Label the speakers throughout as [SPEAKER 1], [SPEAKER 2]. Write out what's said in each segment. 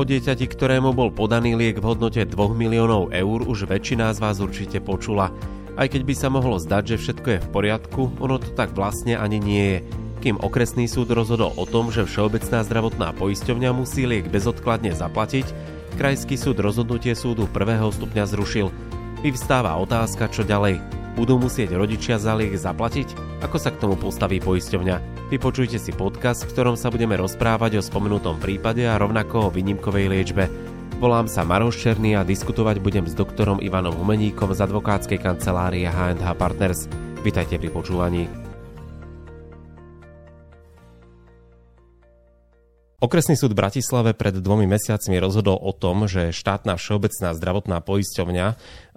[SPEAKER 1] O dieťati, ktorému bol podaný liek v hodnote 2 miliónov eur, už väčšina z vás určite počula. Aj keď by sa mohlo zdať, že všetko je v poriadku, ono to tak vlastne ani nie je. Kým okresný súd rozhodol o tom, že Všeobecná zdravotná poisťovňa musí liek bezodkladne zaplatiť, krajský súd rozhodnutie súdu prvého stupňa zrušil. Vyvstáva otázka, čo ďalej. Budú musieť rodičia za liek zaplatiť? Ako sa k tomu postaví poisťovňa? Vypočujte si podcast, v ktorom sa budeme rozprávať o spomenutom prípade a rovnako o výnimkovej liečbe. Volám sa Maroš Černý a diskutovať budem s doktorom Ivanom Humeníkom z advokátskej kancelárie H&H Partners. Vítajte pri počúvaní. Okresný súd v Bratislave pred dvomi mesiacmi rozhodol o tom, že štátna všeobecná zdravotná poisťovňa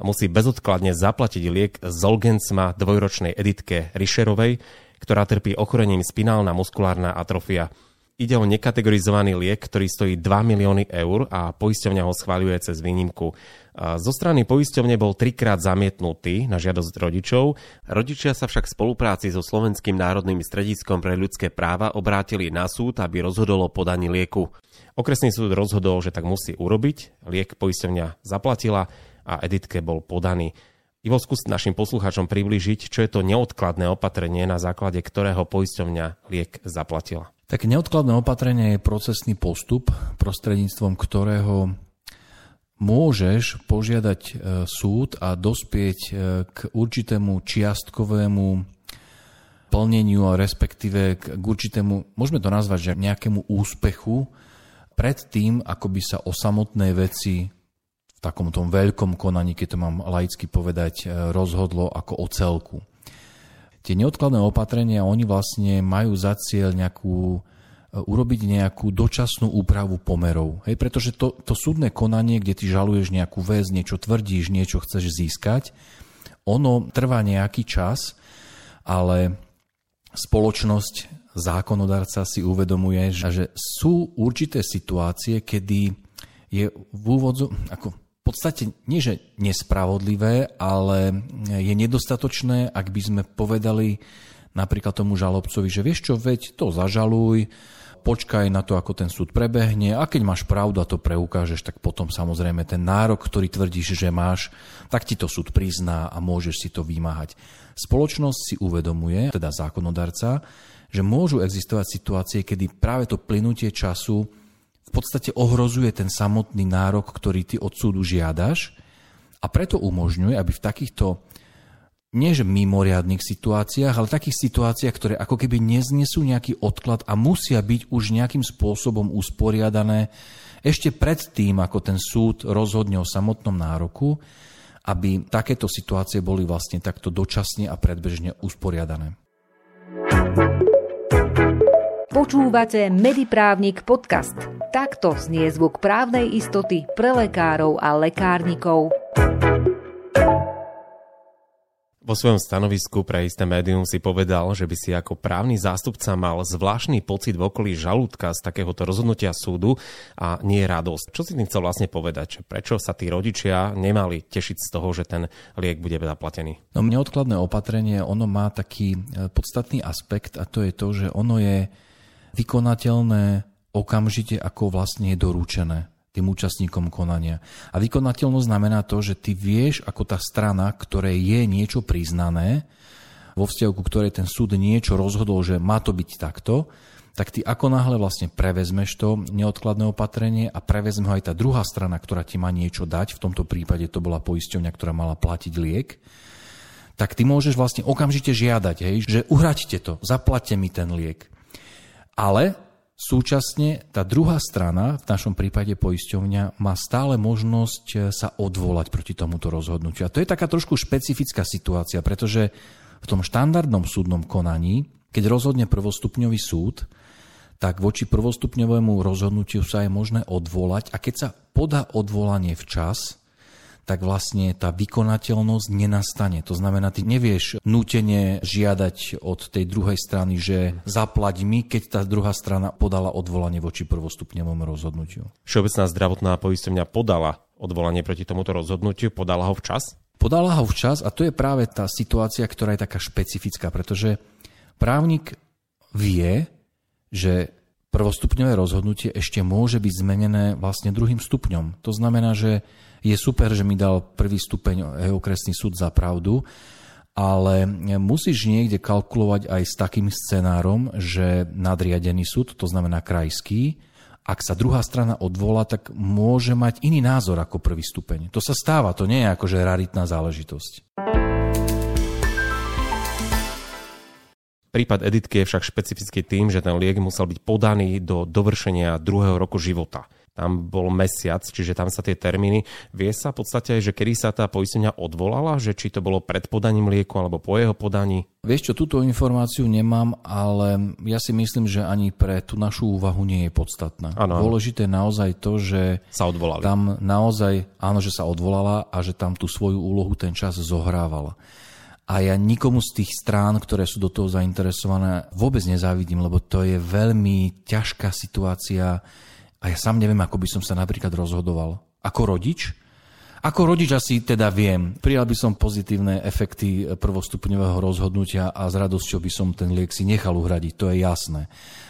[SPEAKER 1] musí bezodkladne zaplatiť liek Zolgensma dvojročnej Editke Rišerovej, ktorá trpí ochorením spinálna muskulárna atrofia. Ide o nekategorizovaný liek, ktorý stojí 2 milióny eur a poisťovňa ho schváľuje cez výnimku. Zo strany poisťovne bol trikrát zamietnutý na žiadosť rodičov. Rodičia sa však v spolupráci so Slovenským národným strediskom pre ľudské práva obrátili na súd, aby rozhodol o podaní lieku. Okresný súd rozhodol, že tak musí urobiť, liek poisťovňa zaplatila a Editke bol podaný. Ivo, skús našim poslucháčom priblížiť, čo je to neodkladné opatrenie, na základe ktorého poisťovňa liek zaplatila.
[SPEAKER 2] Tak neodkladné opatrenie je procesný postup, prostredníctvom ktorého môžeš požiadať e, súd a dospieť e, k určitému čiastkovému plneniu respektíve k určitému, môžeme to nazvať, že nejakému úspechu pred tým, ako by sa o samotnej veci v takom tom veľkom konaní, keď to mám laicky povedať, e, rozhodlo ako o celku tie neodkladné opatrenia, oni vlastne majú za cieľ nejakú e, urobiť nejakú dočasnú úpravu pomerov. Hej, pretože to, to súdne konanie, kde ty žaluješ nejakú vec, niečo tvrdíš, niečo chceš získať, ono trvá nejaký čas, ale spoločnosť, zákonodarca si uvedomuje, že sú určité situácie, kedy je v úvodzu, ako podstate nie, že nespravodlivé, ale je nedostatočné, ak by sme povedali napríklad tomu žalobcovi, že vieš čo, veď to zažaluj, počkaj na to, ako ten súd prebehne a keď máš pravdu a to preukážeš, tak potom samozrejme ten nárok, ktorý tvrdíš, že máš, tak ti to súd prizná a môžeš si to vymáhať. Spoločnosť si uvedomuje, teda zákonodarca, že môžu existovať situácie, kedy práve to plynutie času podstate ohrozuje ten samotný nárok, ktorý ty od súdu žiadaš a preto umožňuje, aby v takýchto nie že mimoriadných situáciách, ale takých situáciách, ktoré ako keby neznesú nejaký odklad a musia byť už nejakým spôsobom usporiadané ešte pred tým, ako ten súd rozhodne o samotnom nároku, aby takéto situácie boli vlastne takto dočasne a predbežne usporiadané.
[SPEAKER 3] Počúvate Mediprávnik podcast. Takto znie zvuk právnej istoty pre lekárov a lekárnikov.
[SPEAKER 1] Vo svojom stanovisku pre isté médium si povedal, že by si ako právny zástupca mal zvláštny pocit v okolí žalúdka z takéhoto rozhodnutia súdu a nie radosť. Čo si tým chcel vlastne povedať? Prečo sa tí rodičia nemali tešiť z toho, že ten liek bude zaplatený?
[SPEAKER 2] No neodkladné opatrenie, ono má taký e, podstatný aspekt a to je to, že ono je vykonateľné okamžite, ako vlastne je doručené tým účastníkom konania. A vykonateľnosť znamená to, že ty vieš, ako tá strana, ktoré je niečo priznané, vo vzťahu, ku ktorej ten súd niečo rozhodol, že má to byť takto, tak ty ako náhle vlastne prevezmeš to neodkladné opatrenie a prevezme ho aj tá druhá strana, ktorá ti má niečo dať, v tomto prípade to bola poisťovňa, ktorá mala platiť liek, tak ty môžeš vlastne okamžite žiadať, hej, že uhraďte to, zaplatte mi ten liek. Ale súčasne tá druhá strana, v našom prípade poisťovňa, má stále možnosť eh, sa odvolať proti tomuto rozhodnutiu. A to je taká trošku špecifická situácia, pretože v tom štandardnom súdnom konaní, keď rozhodne prvostupňový súd, tak voči prvostupňovému rozhodnutiu sa je možné odvolať a keď sa podá odvolanie včas, tak vlastne tá vykonateľnosť nenastane. To znamená, ty nevieš nútene žiadať od tej druhej strany, že zaplať mi, keď tá druhá strana podala odvolanie voči prvostupňovému rozhodnutiu.
[SPEAKER 1] Všeobecná zdravotná poisťovňa podala odvolanie proti tomuto rozhodnutiu, podala ho včas?
[SPEAKER 2] Podala ho včas a to je práve tá situácia, ktorá je taká špecifická, pretože právnik vie, že prvostupňové rozhodnutie ešte môže byť zmenené vlastne druhým stupňom. To znamená, že je super, že mi dal prvý stupeň okresný súd za pravdu, ale musíš niekde kalkulovať aj s takým scenárom, že nadriadený súd, to znamená krajský, ak sa druhá strana odvolá, tak môže mať iný názor ako prvý stupeň. To sa stáva, to nie je akože raritná záležitosť.
[SPEAKER 1] Prípad Editky je však špecifický tým, že ten liek musel byť podaný do dovršenia druhého roku života tam bol mesiac, čiže tam sa tie termíny. Vie sa v podstate, že kedy sa tá poistenia odvolala, že či to bolo pred podaním lieku alebo po jeho podaní?
[SPEAKER 2] Vieš čo, túto informáciu nemám, ale ja si myslím, že ani pre tú našu úvahu nie je podstatná. Ano, Dôležité naozaj to, že
[SPEAKER 1] sa odvolali.
[SPEAKER 2] tam naozaj, áno, že sa odvolala a že tam tú svoju úlohu ten čas zohrávala. A ja nikomu z tých strán, ktoré sú do toho zainteresované, vôbec nezávidím, lebo to je veľmi ťažká situácia a ja sám neviem, ako by som sa napríklad rozhodoval. Ako rodič? Ako rodič asi teda viem. Prijal by som pozitívne efekty prvostupňového rozhodnutia a s radosťou by som ten liek si nechal uhradiť, to je jasné.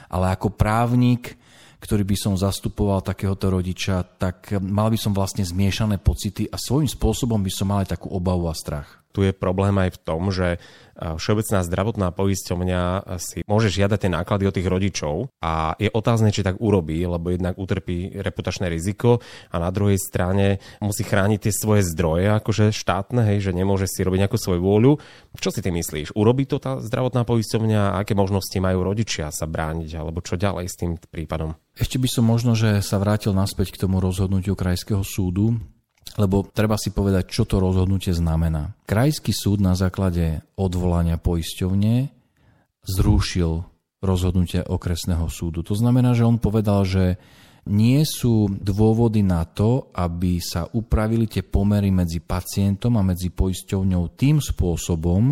[SPEAKER 2] Ale ako právnik, ktorý by som zastupoval takéhoto rodiča, tak mal by som vlastne zmiešané pocity a svojím spôsobom by som mal aj takú obavu a strach
[SPEAKER 1] tu je problém aj v tom, že Všeobecná zdravotná poisťovňa si môže žiadať tie náklady od tých rodičov a je otázne, či tak urobí, lebo jednak utrpí reputačné riziko a na druhej strane musí chrániť tie svoje zdroje, akože štátne, hej, že nemôže si robiť nejakú svoju vôľu. Čo si ty myslíš? Urobí to tá zdravotná poisťovňa? Aké možnosti majú rodičia sa brániť? Alebo čo ďalej s tým prípadom?
[SPEAKER 2] Ešte by som možno, že sa vrátil naspäť k tomu rozhodnutiu Krajského súdu, lebo treba si povedať, čo to rozhodnutie znamená. Krajský súd na základe odvolania poisťovne zrušil rozhodnutie okresného súdu. To znamená, že on povedal, že nie sú dôvody na to, aby sa upravili tie pomery medzi pacientom a medzi poisťovňou tým spôsobom,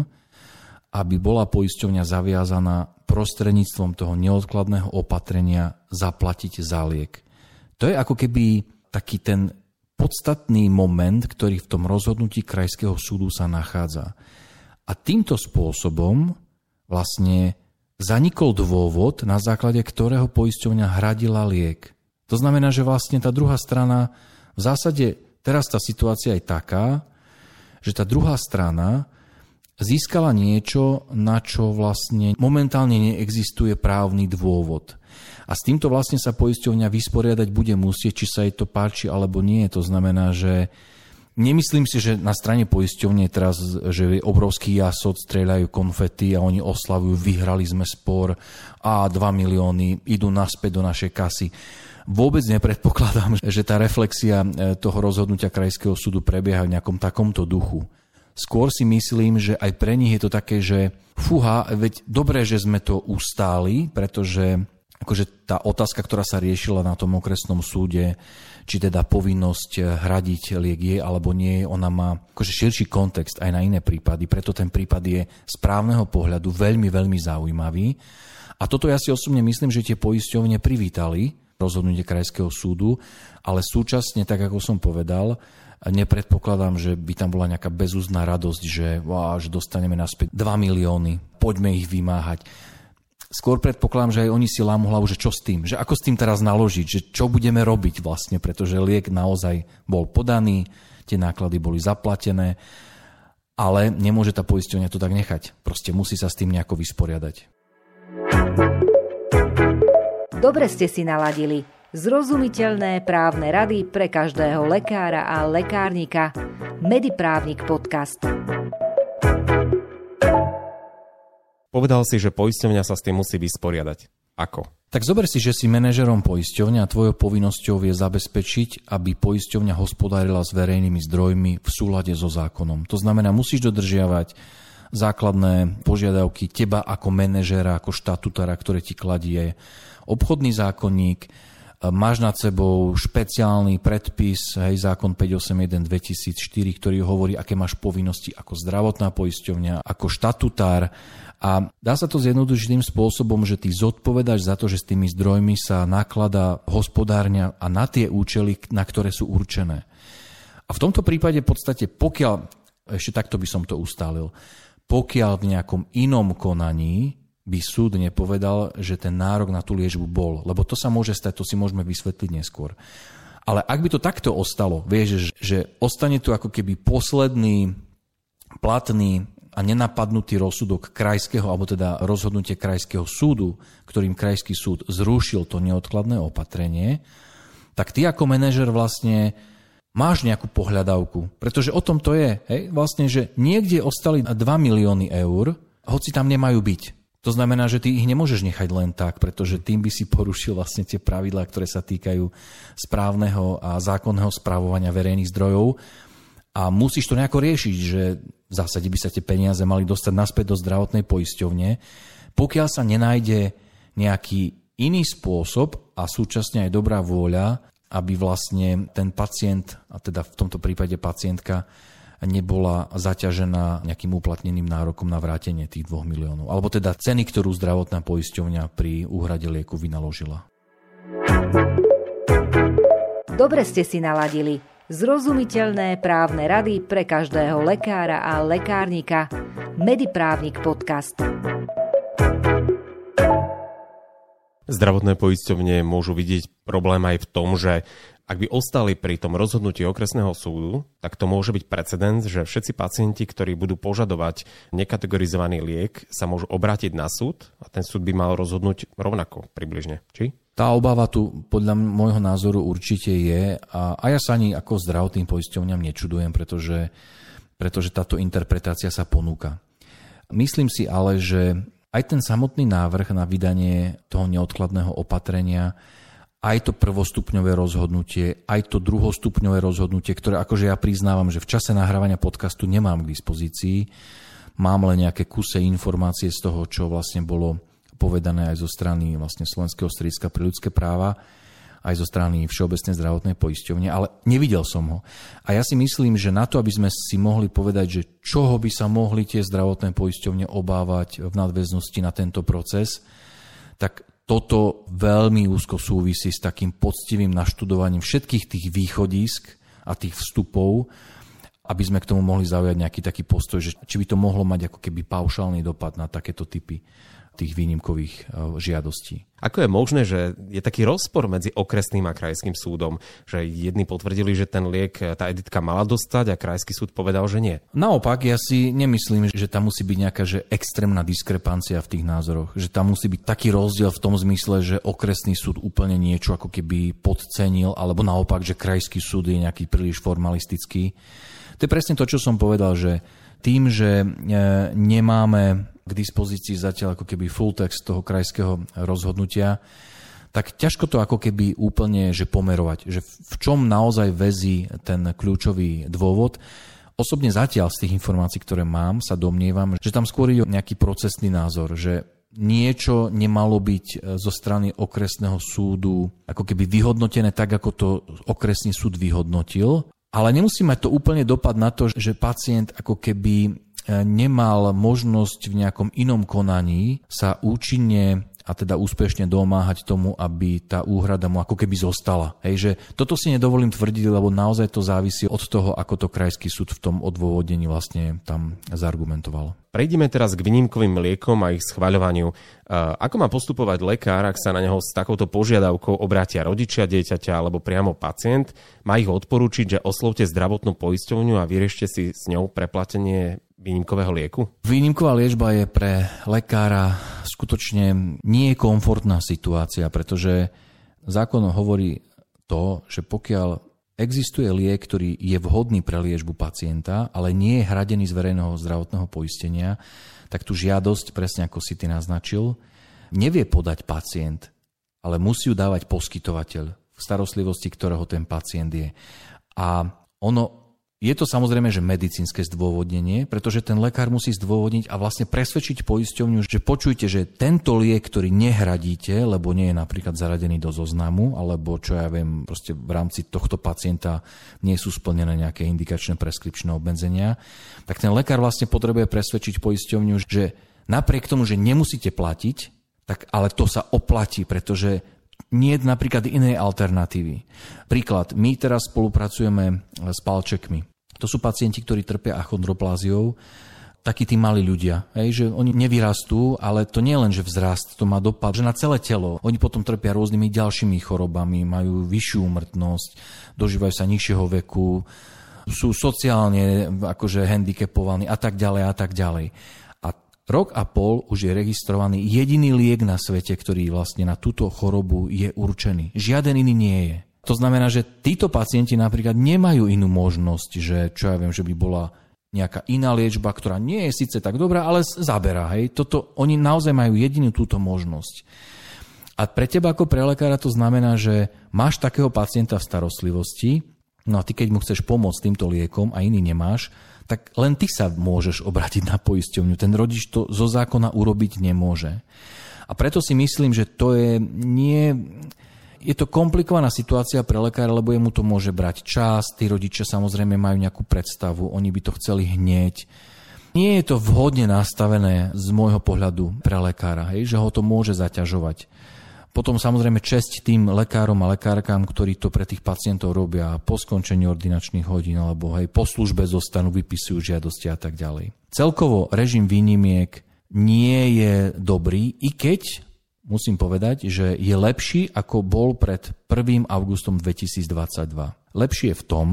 [SPEAKER 2] aby bola poisťovňa zaviazaná prostredníctvom toho neodkladného opatrenia zaplatiť za liek. To je ako keby taký ten podstatný moment, ktorý v tom rozhodnutí Krajského súdu sa nachádza. A týmto spôsobom vlastne zanikol dôvod, na základe ktorého poisťovňa hradila liek. To znamená, že vlastne tá druhá strana, v zásade teraz tá situácia je taká, že tá druhá strana získala niečo, na čo vlastne momentálne neexistuje právny dôvod. A s týmto vlastne sa poisťovňa vysporiadať bude musieť, či sa jej to páči alebo nie. To znamená, že Nemyslím si, že na strane poisťovne teraz, že obrovský jasot, strieľajú konfety a oni oslavujú, vyhrali sme spor a 2 milióny idú naspäť do našej kasy. Vôbec nepredpokladám, že tá reflexia e, toho rozhodnutia Krajského súdu prebieha v nejakom takomto duchu. Skôr si myslím, že aj pre nich je to také, že fuha, veď dobre, že sme to ustáli, pretože akože tá otázka, ktorá sa riešila na tom okresnom súde, či teda povinnosť hradiť liek je alebo nie, ona má akože širší kontext aj na iné prípady, preto ten prípad je z právneho pohľadu veľmi, veľmi zaujímavý. A toto ja si osobne myslím, že tie poisťovne privítali rozhodnutie Krajského súdu, ale súčasne, tak ako som povedal, nepredpokladám, že by tam bola nejaká bezúzná radosť, že, wow, že dostaneme naspäť 2 milióny, poďme ich vymáhať skôr predpokladám, že aj oni si lámu hlavu, že čo s tým, že ako s tým teraz naložiť, že čo budeme robiť vlastne, pretože liek naozaj bol podaný, tie náklady boli zaplatené, ale nemôže tá poisťovňa to tak nechať. Proste musí sa s tým nejako vysporiadať.
[SPEAKER 3] Dobre ste si naladili. Zrozumiteľné právne rady pre každého lekára a lekárnika. Mediprávnik podcast.
[SPEAKER 1] Povedal si, že poisťovňa sa s tým musí vysporiadať. Ako?
[SPEAKER 2] Tak zober si, že si manažerom poisťovňa a tvojou povinnosťou je zabezpečiť, aby poisťovňa hospodárila s verejnými zdrojmi v súlade so zákonom. To znamená, musíš dodržiavať základné požiadavky teba ako manažera, ako štatutára, ktoré ti kladie obchodný zákonník, máš nad sebou špeciálny predpis, hej, zákon 581 2004, ktorý hovorí, aké máš povinnosti ako zdravotná poisťovňa, ako štatutár, a dá sa to zjednodušiť tým spôsobom, že ty zodpovedáš za to, že s tými zdrojmi sa naklada hospodárňa a na tie účely, na ktoré sú určené. A v tomto prípade v podstate, pokiaľ, ešte takto by som to ustálil, pokiaľ v nejakom inom konaní by súd nepovedal, že ten nárok na tú liečbu bol. Lebo to sa môže stať, to si môžeme vysvetliť neskôr. Ale ak by to takto ostalo, vieš, že, ostane tu ako keby posledný platný a nenapadnutý rozsudok krajského, alebo teda rozhodnutie krajského súdu, ktorým krajský súd zrušil to neodkladné opatrenie, tak ty ako manažer vlastne máš nejakú pohľadavku. Pretože o tom to je, hej, vlastne, že niekde ostali 2 milióny eur, hoci tam nemajú byť. To znamená, že ty ich nemôžeš nechať len tak, pretože tým by si porušil vlastne tie pravidlá, ktoré sa týkajú správneho a zákonného správovania verejných zdrojov. A musíš to nejako riešiť, že v zásade by sa tie peniaze mali dostať naspäť do zdravotnej poisťovne. Pokiaľ sa nenájde nejaký iný spôsob a súčasne aj dobrá vôľa, aby vlastne ten pacient, a teda v tomto prípade pacientka, nebola zaťažená nejakým uplatneným nárokom na vrátenie tých 2 miliónov. Alebo teda ceny, ktorú zdravotná poisťovňa pri úhrade lieku vynaložila.
[SPEAKER 3] Dobre ste si naladili. Zrozumiteľné právne rady pre každého lekára a lekárnika. Mediprávnik podcast.
[SPEAKER 1] Zdravotné poisťovne môžu vidieť problém aj v tom, že ak by ostali pri tom rozhodnutí okresného súdu, tak to môže byť precedens, že všetci pacienti, ktorí budú požadovať nekategorizovaný liek, sa môžu obrátiť na súd a ten súd by mal rozhodnúť rovnako približne. Či?
[SPEAKER 2] Tá obava tu podľa môjho názoru určite je a, a ja sa ani ako zdravotným poisťovňam nečudujem, pretože, pretože táto interpretácia sa ponúka. Myslím si ale, že aj ten samotný návrh na vydanie toho neodkladného opatrenia aj to prvostupňové rozhodnutie, aj to druhostupňové rozhodnutie, ktoré akože ja priznávam, že v čase nahrávania podcastu nemám k dispozícii, mám len nejaké kuse informácie z toho, čo vlastne bolo povedané aj zo strany vlastne Slovenského strediska pre ľudské práva, aj zo strany Všeobecnej zdravotnej poisťovne, ale nevidel som ho. A ja si myslím, že na to, aby sme si mohli povedať, že čoho by sa mohli tie zdravotné poisťovne obávať v nadväznosti na tento proces, tak toto veľmi úzko súvisí s takým poctivým naštudovaním všetkých tých východisk a tých vstupov, aby sme k tomu mohli zaujať nejaký taký postoj, že či by to mohlo mať ako keby paušálny dopad na takéto typy tých výnimkových e, žiadostí.
[SPEAKER 1] Ako je možné, že je taký rozpor medzi okresným a krajským súdom, že jedni potvrdili, že ten liek e, tá editka mala dostať a krajský súd povedal, že nie?
[SPEAKER 2] Naopak, ja si nemyslím, že tam musí byť nejaká že extrémna diskrepancia v tých názoroch, že tam musí byť taký rozdiel v tom zmysle, že okresný súd úplne niečo ako keby podcenil, alebo naopak, že krajský súd je nejaký príliš formalistický. To je presne to, čo som povedal, že tým, že e, nemáme k dispozícii zatiaľ ako keby full text toho krajského rozhodnutia, tak ťažko to ako keby úplne že pomerovať, že v čom naozaj väzí ten kľúčový dôvod. Osobne zatiaľ z tých informácií, ktoré mám, sa domnievam, že tam skôr ide nejaký procesný názor, že niečo nemalo byť e, zo strany okresného súdu ako keby vyhodnotené tak, ako to okresný súd vyhodnotil, ale nemusí mať to úplne dopad na to, že pacient ako keby nemal možnosť v nejakom inom konaní sa účinne a teda úspešne domáhať tomu, aby tá úhrada mu ako keby zostala. Hej, že toto si nedovolím tvrdiť, lebo naozaj to závisí od toho, ako to krajský súd v tom odôvodnení vlastne tam zargumentoval.
[SPEAKER 1] Prejdime teraz k výnimkovým liekom a ich schvaľovaniu. E, ako má postupovať lekár, ak sa na neho s takouto požiadavkou obrátia rodičia dieťaťa alebo priamo pacient? Má ich odporúčiť, že oslovte zdravotnú poisťovňu a vyriešte si s ňou preplatenie výnimkového lieku?
[SPEAKER 2] Výnimková liečba je pre lekára skutočne nie komfortná situácia, pretože zákon hovorí to, že pokiaľ existuje liek, ktorý je vhodný pre liečbu pacienta, ale nie je hradený z verejného zdravotného poistenia, tak tú žiadosť, presne ako si ty naznačil, nevie podať pacient, ale musí ju dávať poskytovateľ v starostlivosti, ktorého ten pacient je. A ono je to samozrejme, že medicínske zdôvodnenie, pretože ten lekár musí zdôvodniť a vlastne presvedčiť poisťovňu, že počujte, že tento liek, ktorý nehradíte, lebo nie je napríklad zaradený do zoznamu, alebo čo ja viem, proste v rámci tohto pacienta nie sú splnené nejaké indikačné preskripčné obmedzenia, tak ten lekár vlastne potrebuje presvedčiť poisťovňu, že napriek tomu, že nemusíte platiť, tak ale to sa oplatí, pretože nie je napríklad inej alternatívy. Príklad, my teraz spolupracujeme s palčekmi. To sú pacienti, ktorí trpia achondropláziou takí tí malí ľudia, hej, že oni nevyrastú, ale to nie len, že vzrast, to má dopad, že na celé telo. Oni potom trpia rôznymi ďalšími chorobami, majú vyššiu umrtnosť, dožívajú sa nižšieho veku, sú sociálne akože handicapovaní a tak ďalej a tak ďalej. A rok a pol už je registrovaný jediný liek na svete, ktorý vlastne na túto chorobu je určený. Žiaden iný nie je. To znamená, že títo pacienti napríklad nemajú inú možnosť, že čo ja viem, že by bola nejaká iná liečba, ktorá nie je síce tak dobrá, ale zaberá. Hej. Toto, oni naozaj majú jedinú túto možnosť. A pre teba ako pre lekára to znamená, že máš takého pacienta v starostlivosti, no a ty keď mu chceš pomôcť týmto liekom a iný nemáš, tak len ty sa môžeš obrátiť na poisťovňu. Ten rodič to zo zákona urobiť nemôže. A preto si myslím, že to je nie je to komplikovaná situácia pre lekára, lebo jemu to môže brať čas, tí rodičia samozrejme majú nejakú predstavu, oni by to chceli hneď. Nie je to vhodne nastavené z môjho pohľadu pre lekára, hej, že ho to môže zaťažovať. Potom samozrejme česť tým lekárom a lekárkám, ktorí to pre tých pacientov robia po skončení ordinačných hodín alebo hej, po službe zostanú, vypisujú žiadosti a tak ďalej. Celkovo režim výnimiek nie je dobrý, i keď musím povedať, že je lepší, ako bol pred 1. augustom 2022. Lepší je v tom,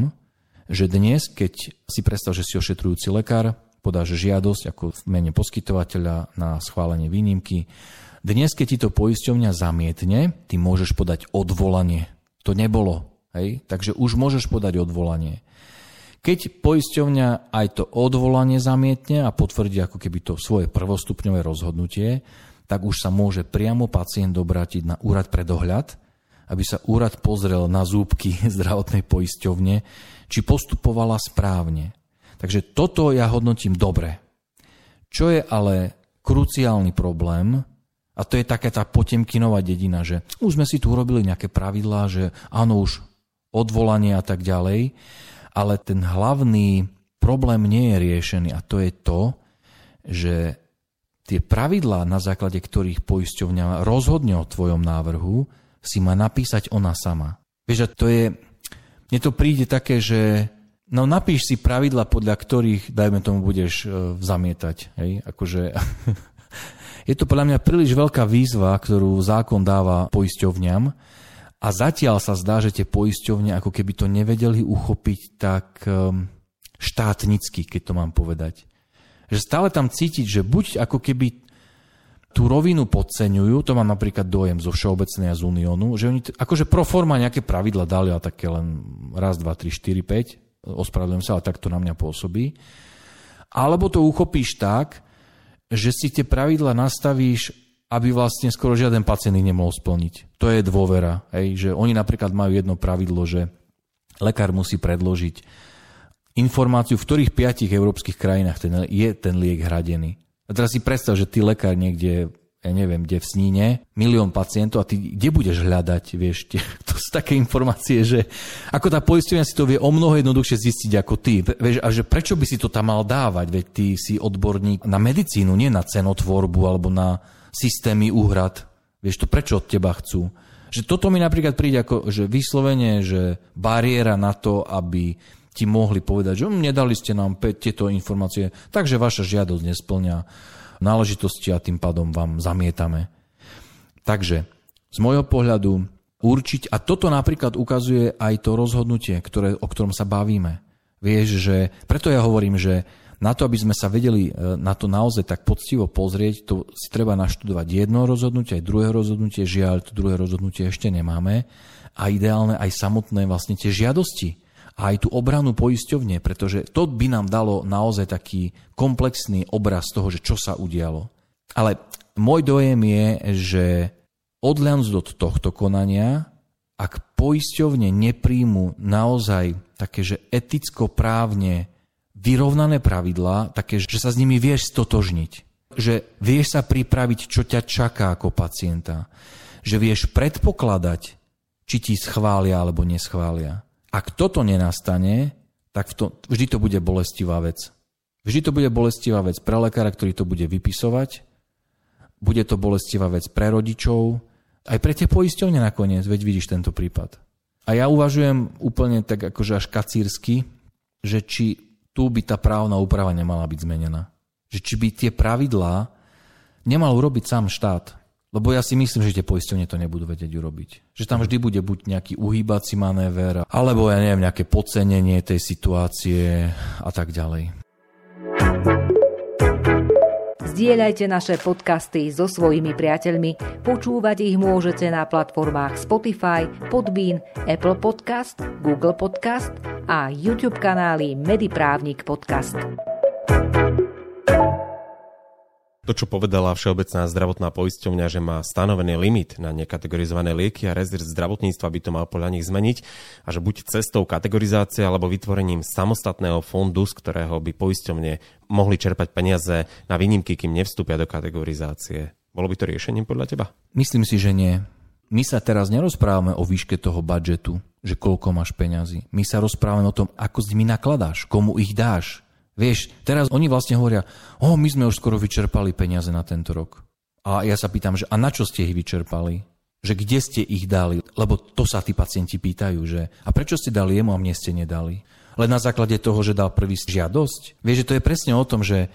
[SPEAKER 2] že dnes, keď si predstav, že si ošetrujúci lekár, podáš žiadosť ako v mene poskytovateľa na schválenie výnimky, dnes, keď ti to poisťovňa zamietne, ty môžeš podať odvolanie. To nebolo, hej? Takže už môžeš podať odvolanie. Keď poisťovňa aj to odvolanie zamietne a potvrdí ako keby to svoje prvostupňové rozhodnutie, tak už sa môže priamo pacient obrátiť na úrad pre dohľad, aby sa úrad pozrel na zúbky zdravotnej poisťovne, či postupovala správne. Takže toto ja hodnotím dobre. Čo je ale kruciálny problém, a to je taká tá potemkinová dedina, že už sme si tu urobili nejaké pravidlá, že áno, už odvolanie a tak ďalej, ale ten hlavný problém nie je riešený a to je to, že tie pravidlá, na základe ktorých poisťovňa rozhodne o tvojom návrhu, si má napísať ona sama. Vieš, a to je, mne to príde také, že no napíš si pravidla, podľa ktorých, dajme tomu, budeš uh, zamietať. Hej? Akože, je to podľa mňa príliš veľká výzva, ktorú zákon dáva poisťovňam a zatiaľ sa zdá, že tie poisťovne ako keby to nevedeli uchopiť tak um, štátnicky, keď to mám povedať že stále tam cítiť, že buď ako keby tú rovinu podceňujú, to mám napríklad dojem zo Všeobecnej a z Uniónu, že oni t- akože pro forma nejaké pravidla dali a také len raz, dva, tri, štyri, päť, ospravedlňujem sa, ale tak to na mňa pôsobí. Alebo to uchopíš tak, že si tie pravidla nastavíš, aby vlastne skoro žiaden pacient ich nemohol splniť. To je dôvera. Hej? Že oni napríklad majú jedno pravidlo, že lekár musí predložiť informáciu, v ktorých piatich európskych krajinách ten, je ten liek hradený. A teraz si predstav, že ty lekár niekde, ja neviem, kde v Sníne, milión pacientov a ty kde budeš hľadať, vieš, tie, to sú také informácie, že ako tá poisťovňa si to vie o mnoho jednoduchšie zistiť ako ty. Vieš, a že prečo by si to tam mal dávať, veď ty si odborník na medicínu, nie na cenotvorbu alebo na systémy úhrad. Vieš to, prečo od teba chcú? Že toto mi napríklad príde ako, že vyslovene, že bariéra na to, aby ti mohli povedať, že hm, nedali ste nám tieto informácie, takže vaša žiadosť nesplňa náležitosti a tým pádom vám zamietame. Takže z môjho pohľadu určiť, a toto napríklad ukazuje aj to rozhodnutie, ktoré, o ktorom sa bavíme. Vieš, že preto ja hovorím, že na to, aby sme sa vedeli e, na to naozaj tak poctivo pozrieť, to si treba naštudovať jedno rozhodnutie, aj druhé rozhodnutie, žiaľ, to druhé rozhodnutie ešte nemáme a ideálne aj samotné vlastne tie žiadosti a aj tú obranu poisťovne, pretože to by nám dalo naozaj taký komplexný obraz toho, že čo sa udialo. Ale môj dojem je, že odľanúc od tohto konania, ak poisťovne nepríjmu naozaj také, že eticko-právne vyrovnané pravidlá, také, že sa s nimi vieš stotožniť. Že vieš sa pripraviť, čo ťa čaká ako pacienta. Že vieš predpokladať, či ti schvália alebo neschvália ak toto nenastane, tak to, vždy to bude bolestivá vec. Vždy to bude bolestivá vec pre lekára, ktorý to bude vypisovať, bude to bolestivá vec pre rodičov, aj pre tie poisťovne nakoniec, veď vidíš tento prípad. A ja uvažujem úplne tak akože až kacírsky, že či tu by tá právna úprava nemala byť zmenená. Že či by tie pravidlá nemal urobiť sám štát. Lebo ja si myslím, že tie poisťovne to nebudú vedieť urobiť. Že tam vždy bude buď nejaký uhýbací manéver, alebo ja neviem, nejaké podcenenie tej situácie a tak ďalej.
[SPEAKER 3] Zdieľajte naše podcasty so svojimi priateľmi. Počúvať ich môžete na platformách Spotify, Podbean, Apple Podcast, Google Podcast a YouTube kanály Mediprávnik Podcast.
[SPEAKER 1] To, čo povedala Všeobecná zdravotná poisťovňa, že má stanovený limit na nekategorizované lieky a rezert zdravotníctva by to mal podľa nich zmeniť a že buď cestou kategorizácie alebo vytvorením samostatného fondu, z ktorého by poisťovne mohli čerpať peniaze na výnimky, kým nevstúpia do kategorizácie. Bolo by to riešením podľa teba?
[SPEAKER 2] Myslím si, že nie. My sa teraz nerozprávame o výške toho budžetu, že koľko máš peňazí. My sa rozprávame o tom, ako s nimi nakladáš, komu ich dáš, Vieš, teraz oni vlastne hovoria, o, my sme už skoro vyčerpali peniaze na tento rok. A ja sa pýtam, že a na čo ste ich vyčerpali? Že kde ste ich dali? Lebo to sa tí pacienti pýtajú, že a prečo ste dali jemu a mne ste nedali? Len na základe toho, že dal prvý žiadosť? Vieš, že to je presne o tom, že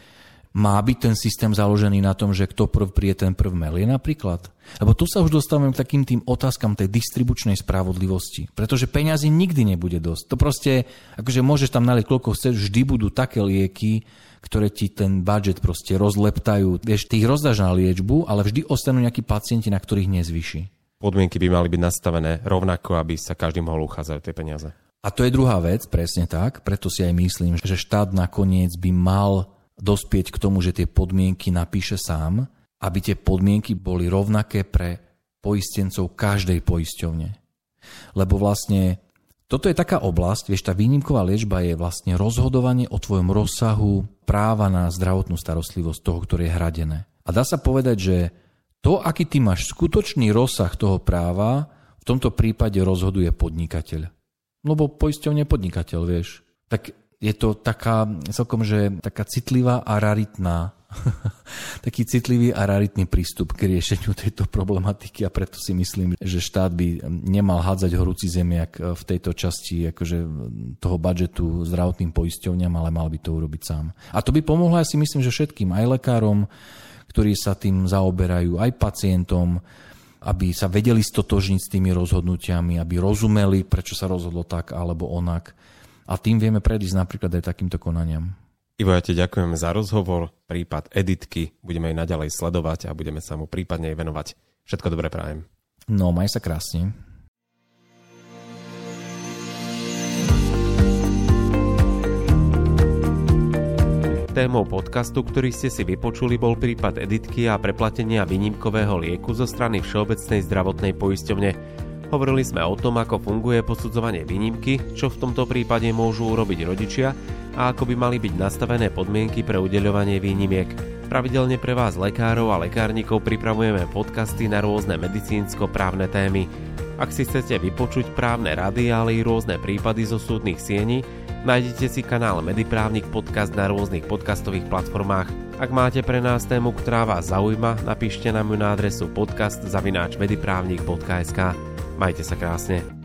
[SPEAKER 2] má byť ten systém založený na tom, že kto prv príde, ten prv melie napríklad? Lebo tu sa už dostávame k takým tým otázkam tej distribučnej spravodlivosti. Pretože peňazí nikdy nebude dosť. To proste, akože môžeš tam naliť koľko chceš, vždy budú také lieky, ktoré ti ten budget proste rozleptajú. Vieš, ty ich rozdáš na liečbu, ale vždy ostanú nejakí pacienti, na ktorých nezvyši.
[SPEAKER 1] Podmienky by mali byť nastavené rovnako, aby sa každý mohol uchádzať tie peniaze.
[SPEAKER 2] A to je druhá vec, presne tak. Preto si aj myslím, že štát nakoniec by mal dospieť k tomu, že tie podmienky napíše sám, aby tie podmienky boli rovnaké pre poistencov každej poisťovne. Lebo vlastne toto je taká oblasť, vieš, tá výnimková liečba je vlastne rozhodovanie o tvojom rozsahu práva na zdravotnú starostlivosť toho, ktoré je hradené. A dá sa povedať, že to, aký ty máš skutočný rozsah toho práva, v tomto prípade rozhoduje podnikateľ. Lebo poisťovne podnikateľ, vieš. Tak je to taká celkom, že taká citlivá a raritná taký citlivý a raritný prístup k riešeniu tejto problematiky a preto si myslím, že štát by nemal hádzať horúci zemiak v tejto časti akože toho budžetu zdravotným poisťovňam, ale mal by to urobiť sám. A to by pomohlo, ja si myslím, že všetkým, aj lekárom, ktorí sa tým zaoberajú, aj pacientom, aby sa vedeli stotožniť s tými rozhodnutiami, aby rozumeli, prečo sa rozhodlo tak alebo onak a tým vieme predísť napríklad aj takýmto konaniam.
[SPEAKER 1] Ivo, ja ti ďakujem za rozhovor, prípad Editky, budeme jej naďalej sledovať a budeme sa mu prípadne venovať. Všetko dobré prajem.
[SPEAKER 2] No, maj sa krásne.
[SPEAKER 1] Témou podcastu, ktorý ste si vypočuli, bol prípad Editky a preplatenia výnimkového lieku zo strany Všeobecnej zdravotnej poisťovne. Hovorili sme o tom, ako funguje posudzovanie výnimky, čo v tomto prípade môžu urobiť rodičia a ako by mali byť nastavené podmienky pre udeľovanie výnimiek. Pravidelne pre vás lekárov a lekárnikov pripravujeme podcasty na rôzne medicínsko-právne témy. Ak si chcete vypočuť právne rady, ale i rôzne prípady zo súdnych siení, nájdete si kanál Mediprávnik podcast na rôznych podcastových platformách. Ak máte pre nás tému, ktorá vás zaujíma, napíšte nám ju na adresu podcast.mediprávnik.sk. Majte sa krásne.